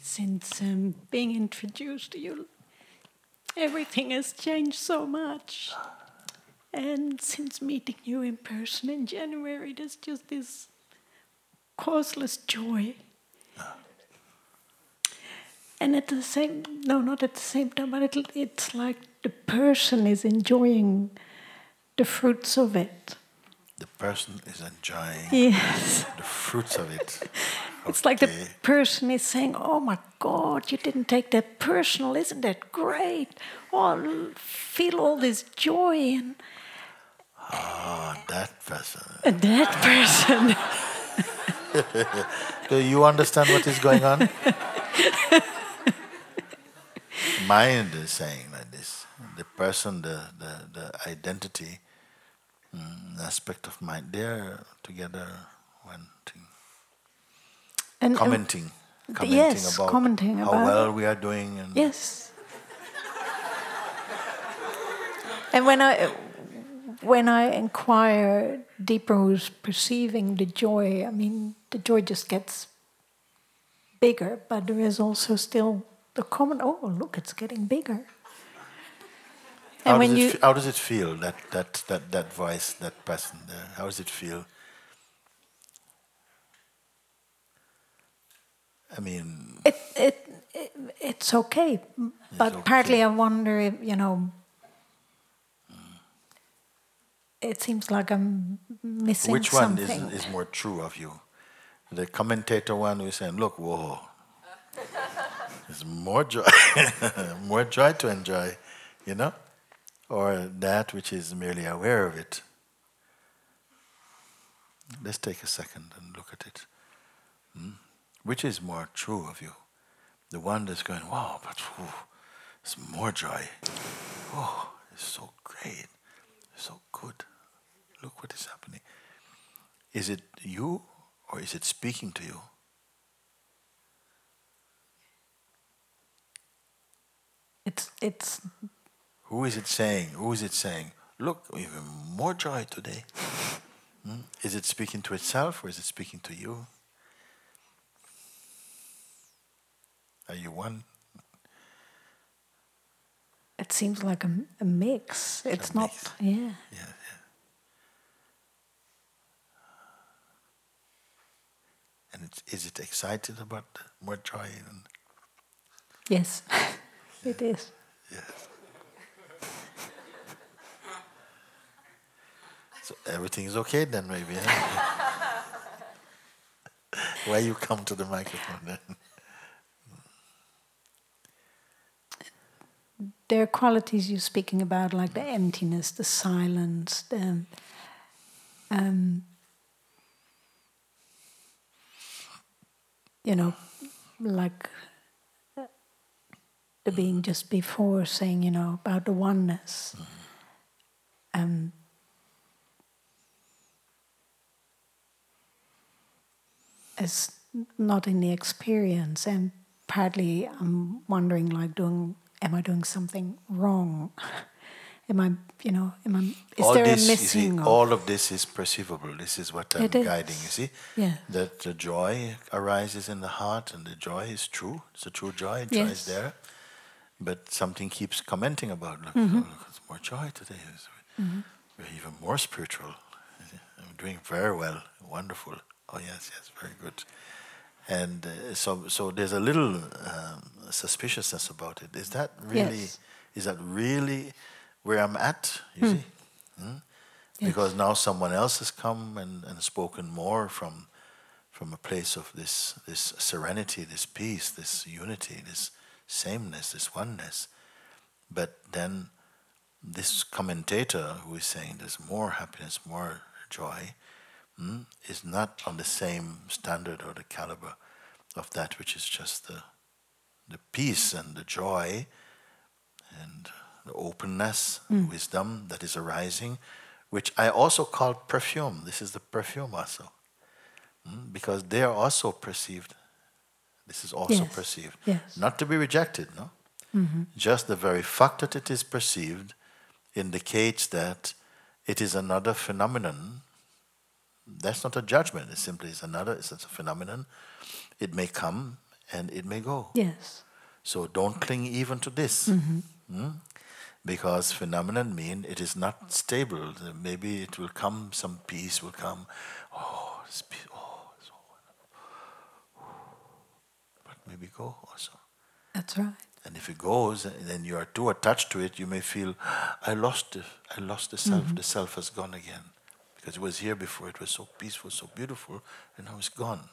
Since um, being introduced to you, everything has changed so much. And since meeting you in person in January, there's just this causeless joy. Ah. And at the same, no, not at the same time, but it, it's like the person is enjoying the fruits of it. The person is enjoying Yes. the fruits of it. It's like the person is saying, "Oh my God, you didn't take that personal. Isn't that great? Oh, feel all this joy." And, Ah, that person. and that person, Do you understand what is going on? Mind is saying like this. The person, the, the, the identity, mm, aspect of mind, they're together when to- and uh, commenting. Commenting yes, about commenting how about- well we are doing. And yes. And when I when I inquire deeper, who's perceiving the joy? I mean, the joy just gets bigger, but there is also still the common, Oh, look, it's getting bigger. And how, when does you it, how does it feel, that, that, that, that voice, that person there? How does it feel? I mean, It, it, it it's okay, but okay. partly I wonder if you know. It seems like I'm missing which one something. is, is more true of you? The commentator one who is saying, look, whoa, there's more joy, more joy to enjoy, you know? Or that which is merely aware of it. Let's take a second and look at it. Hmm? Which is more true of you? The one that's going, wow, but whew, it's more joy. Oh, it's so great, so good. Look what is happening. Is it you or is it speaking to you? It's it's Who is it saying? Who is it saying? Look, even more joy today. Hmm? Is it speaking to itself or is it speaking to you? Are you one? It seems like a, a mix. It's not mix. yeah. Yeah, yeah. And it's, is it excited about more joy? And, Yes, it is. yes. So everything is okay then, maybe. Huh? Why you come to the microphone then? There are qualities you're speaking about, like the emptiness, the silence, the um, you know, like uh, the being just before saying, you know, about the oneness. Um, is not in the experience, and partly I'm wondering, like, doing, am I doing something wrong? Am I, you know, am I? Is all there this, a see, missing? of, all of this is perceivable. This is what I'm It is. guiding. You see, Yeah. that the joy arises in the heart, and the joy is true. It's a true joy. Joy Yes. is there, but something keeps commenting about. Look, Mm-hmm. oh, look, it's more joy today. It's- We're even more spiritual. I'm doing very well. Wonderful. Oh yes, yes, very good. And uh, so, so there's a little um, suspiciousness about it. Is that really? Yes. Is that really where I'm at? You see. Hmm? Yes. because now someone else has come and, and spoken more from from a place of this this serenity, this peace, this unity, this sameness, this oneness. But then this commentator who is saying there's more happiness, more joy, hmm, is not on the same standard or the caliber of that which is just the the peace and the joy and the openness, wisdom that is arising which I also call perfume. This is the perfume also. Mm, Because they are also perceived. This is also Yes, perceived. yes. Not to be rejected, no? Just the very fact that it is perceived indicates that it is another phenomenon. That's not a judgment. It simply is another. It's a phenomenon. It may come and it may go. Yes. So don't cling even to this. Mm? Because phenomenon mean it is not stable. Maybe it will come, some peace will come. Oh, this peace, oh, so but maybe go also. That's right. And if it goes, and then you are too attached to it, you may feel, I lost it. I lost the self. The self has gone again. Because it was here before. It was so peaceful, so beautiful, and now it's gone.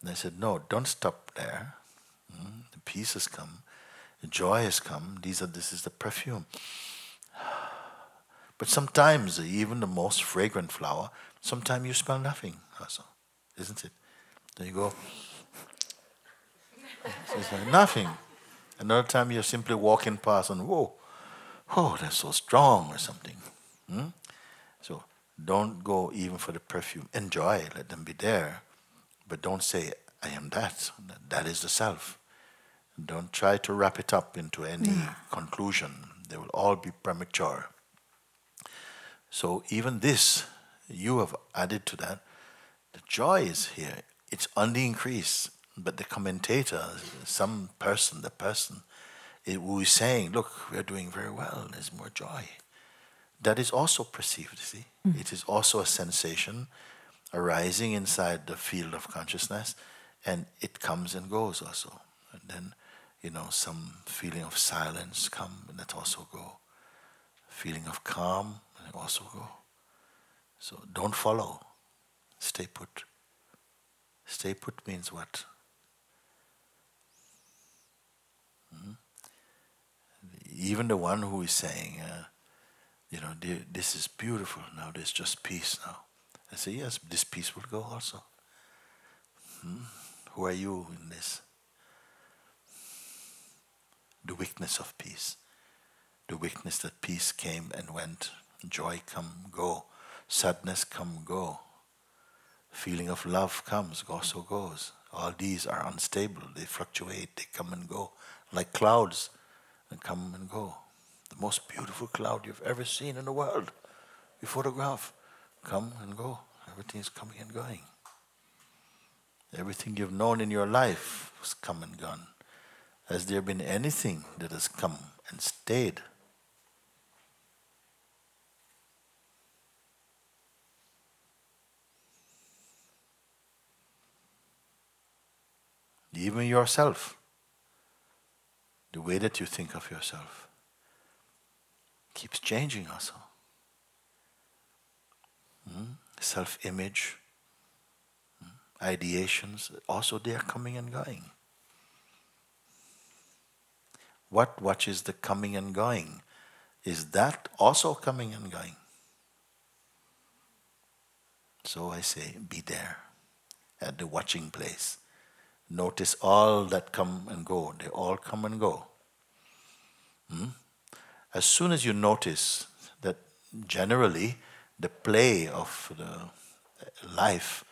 And I said, no, don't stop there. Mm, The peace has come. The joy has come. These are, this is the perfume. But sometimes, uh, even the most fragrant flower, sometimes you smell nothing also, isn't it? Then you go, nothing. Another time you're simply walking past and whoa, oh, that's so strong or something. Hmm? So don't go even for the perfume. Enjoy, let them be there. But don't say, I am that. That is the self. Don't try to wrap it up into any conclusion. They will all be premature. So even this, you have added to that. The joy is here. It's on the increase. But the commentator, some person, the person, it, who is saying, look, we're doing very well, there's more joy. That is also perceived, see? It is also a sensation arising inside the field of consciousness, and it comes and goes also. And then, you know, some feeling of silence come, and that also go. Feeling of calm, and it also go. So don't follow. Stay put. Stay put means what? Hmm? Even the one who is saying, uh, you know, "Dear, this is beautiful now, there's just peace now. I say, yes, this peace will go also. Hmm? Who are you in this? The weakness of peace. The weakness that peace came and went, joy come, go, sadness come, go. Feeling of love comes, also goes. All these are unstable. They fluctuate, they come and go, like clouds that come and go. The most beautiful cloud you've ever seen in the world. You photograph, come and go. Everything is coming and going. Everything you've known in your life has come and gone. Has there been anything that has come and stayed? Even yourself, the way that you think of yourself, keeps changing also. Self image, ideations, also they are coming and going. What watches the coming and going? Is that also coming and going? So I say, be there at the watching place. Notice all that come and go. They all come and go. Hmm? As soon as you notice that generally the play of the life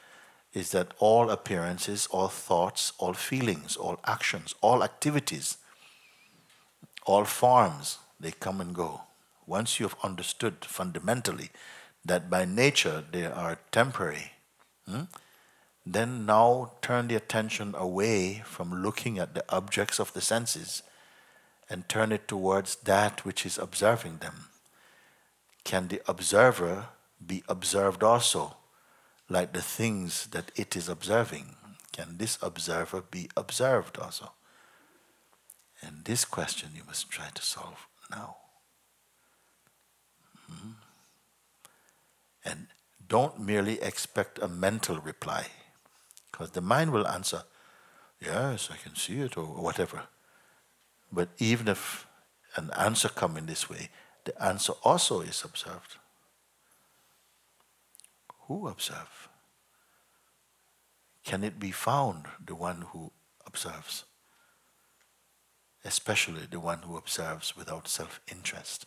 is that all appearances, all thoughts, all feelings, all actions, all activities, all forms, they come and go. Once you have understood fundamentally that by nature they are temporary, hmm, then now turn the attention away from looking at the objects of the senses and turn it towards that which is observing them. Can the observer be observed also, like the things that it is observing? Can this observer be observed also? And this question you must try to solve now. Mhm. And don't merely expect a mental reply, because the mind will answer, Yes, I can see it, or whatever. But even if an answer come in this way, the answer also is observed. Who observe? Can it be found, the one who observes? Especially the one who observes without self interest,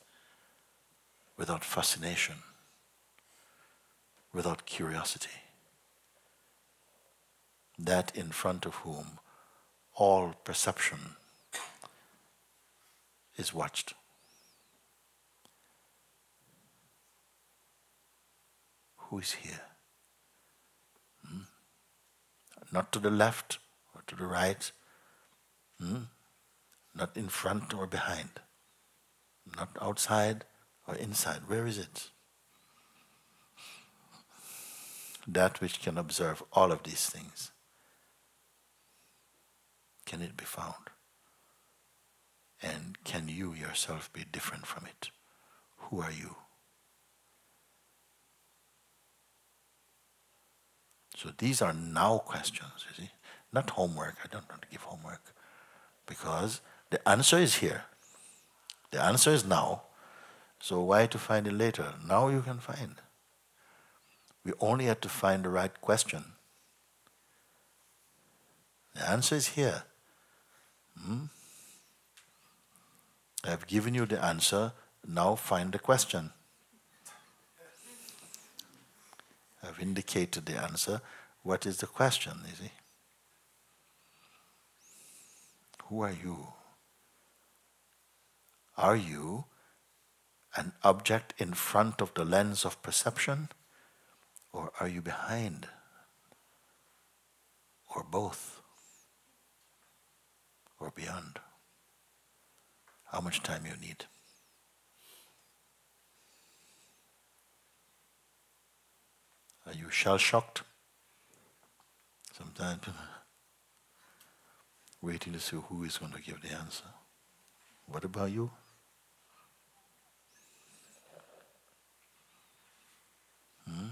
without fascination. without curiosity. That in front of whom all perception is watched. Who is here? Hmm? Not to the left or to the right, hmm? not in front or behind, not outside or inside. Where is it? That which can observe all of these things. Can it be found? And can you yourself be different from it? Who are you? So these are now questions, you see. Not homework. I don't want to give homework. Because the answer is here. The answer is now. So why to find it later? Now you can find. We only have to find the right question. The answer is here. Hmm? I have given you the answer. Now find the question. I've indicated the answer. What is the question, you see? Who are you? Are you an object in front of the lens of perception? Or are you behind? Or both? Or beyond? How much time you need? Are you shell shocked? Sometimes waiting to see who is going to give the answer. What about you? Hmm?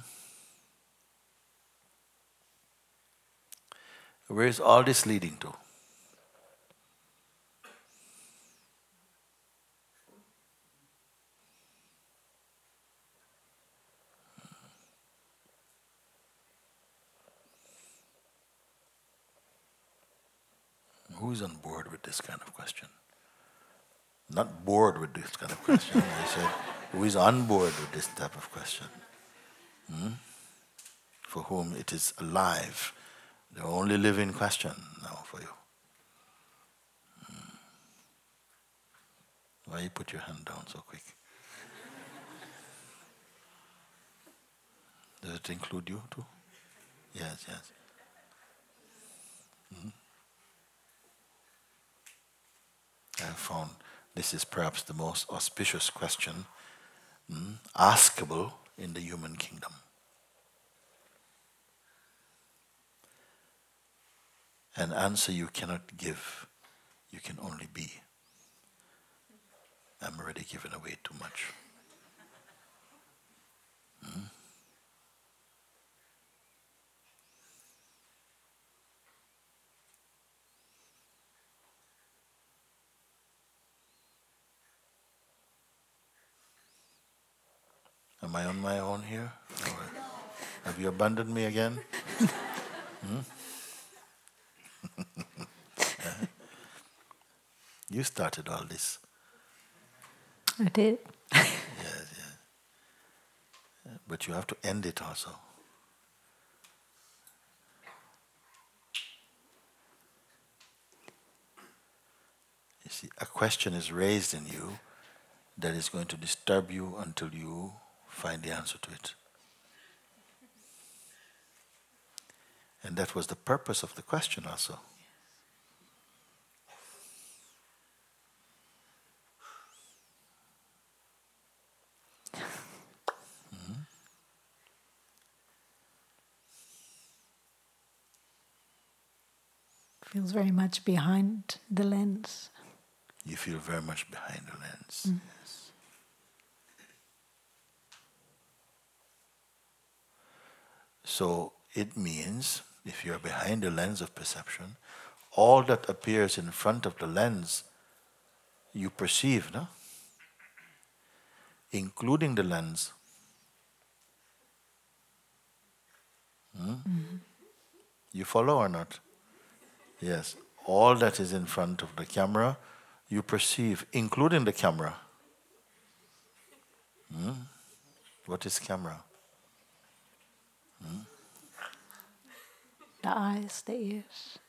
Where is all this leading to? Who's on board with this kind of question? Not bored with this kind of question. I said, who is on board with this type of question? Hmm? For whom it is alive, the only living question now for you. Hmm. Why you put your hand down so quick? Does it include you too? Yes, yes. Hmm? I have found this is perhaps the most auspicious question mm, askable in the human kingdom. An answer you cannot give, you can only be. I'm already giving away too much. Mm? Am I on my own here? Or have you abandoned me again? hmm? you started all this. I did. yes, yes. But you have to end it also. You see, a question is raised in you that is going to disturb you until you find the answer to it. And that was the purpose of the question also. Mm-hmm. Feels very much behind the lens. You feel very much behind the lens. Mm. So it means, if you're behind the lens of perception, all that appears in front of the lens you perceive, no? Including the lens. Hmm? Mm-hmm. You follow or not? Yes. All that is in front of the camera you perceive, including the camera. Hmm? What is camera? The eyes, the ears.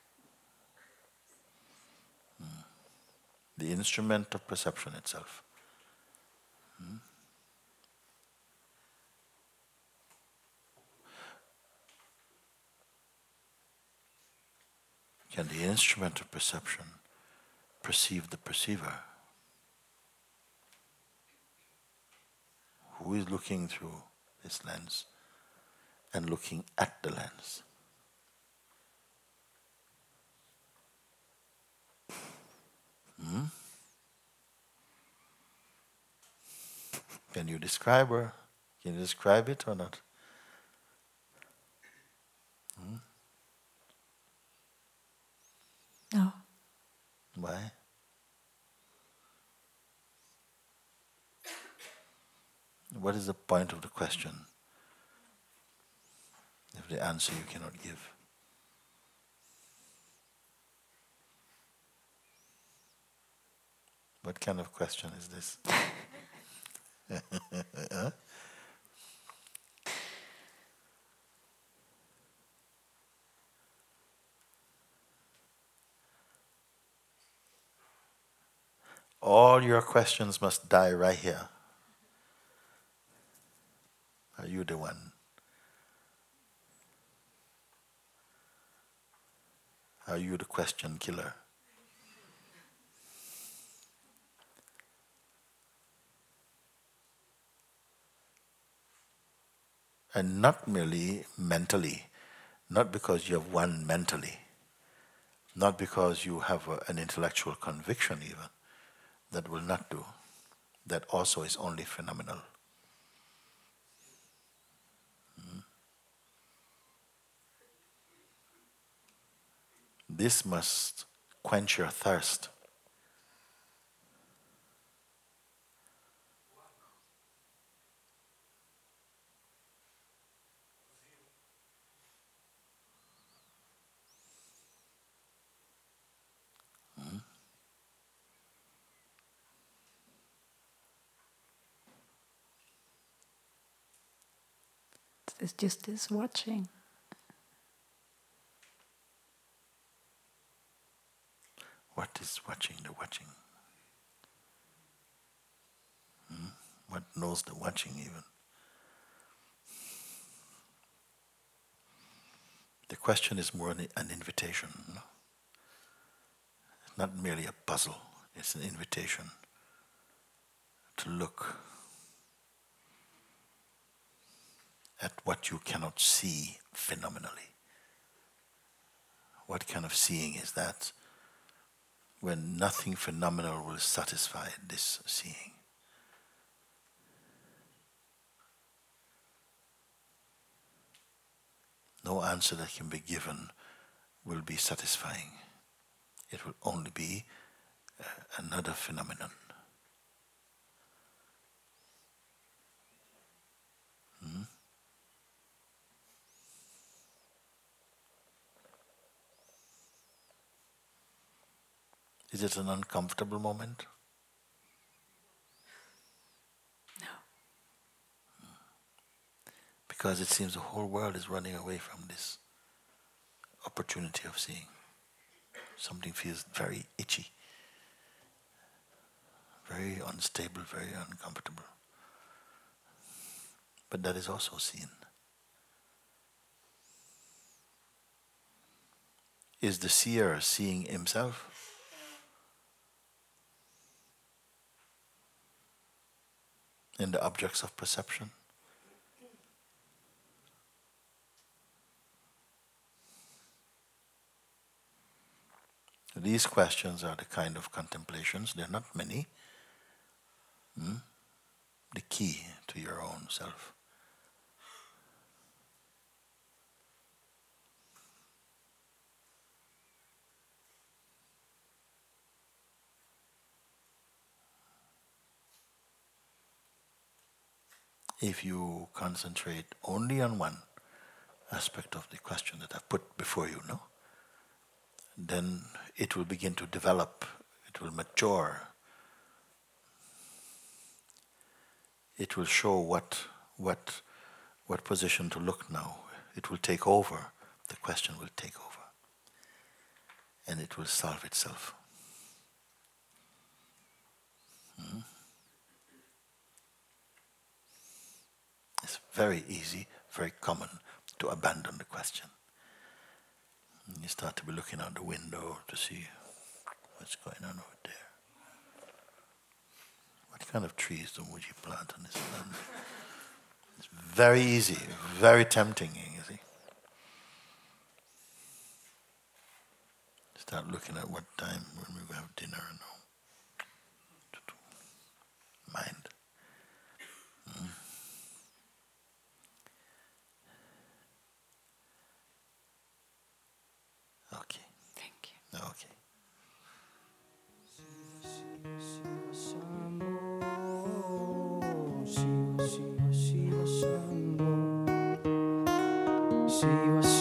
The instrument of perception itself. Can the instrument of perception perceive the perceiver? Who is looking through this lens and looking at the lens? Hmm? Can you describe her? Can you describe it or not? Hmm? No. Why? What is the point of the question if the answer you cannot give? What kind of question is this? Huh? All your questions must die right here. Are you the one? Are you the question killer? And not merely mentally, not because you have won mentally, not because you have a, an intellectual conviction, even, that will not do. That also is only phenomenal. This must quench your thirst. It's just this watching. What is watching the watching? Hmm? What knows the watching even? The question is more an, invitation. No? It's not merely a puzzle, it's an invitation to look at what you cannot see phenomenally. What kind of seeing is that? When nothing phenomenal will satisfy this seeing. No answer that can be given will be satisfying. It will only be uh, another phenomenon. Is it an uncomfortable moment? No. Because it seems the whole world is running away from this opportunity of seeing. Something feels very itchy, very unstable, very uncomfortable. But that is also seen. Is the seer seeing himself? In the objects of perception? These questions are the kind of contemplations, they're not many. Hmm? The key to your own self. If you concentrate only on one aspect of the question that I've put before you, no? Then it will begin to develop, it will mature, it will show what what what position to look now it will take over. The question will take over. And it will solve itself. Hmm? It's very easy, very common to abandon the question. You start to be looking out the window to see what's going on over there. What kind of trees would you plant on this land? It's very easy, very tempting, you see. Start looking at what time when we have dinner and all. Mind. Mm. Okay. Thank you. Okay. Shiva Shiva Shiva Shambho Shiva Shiva Shiva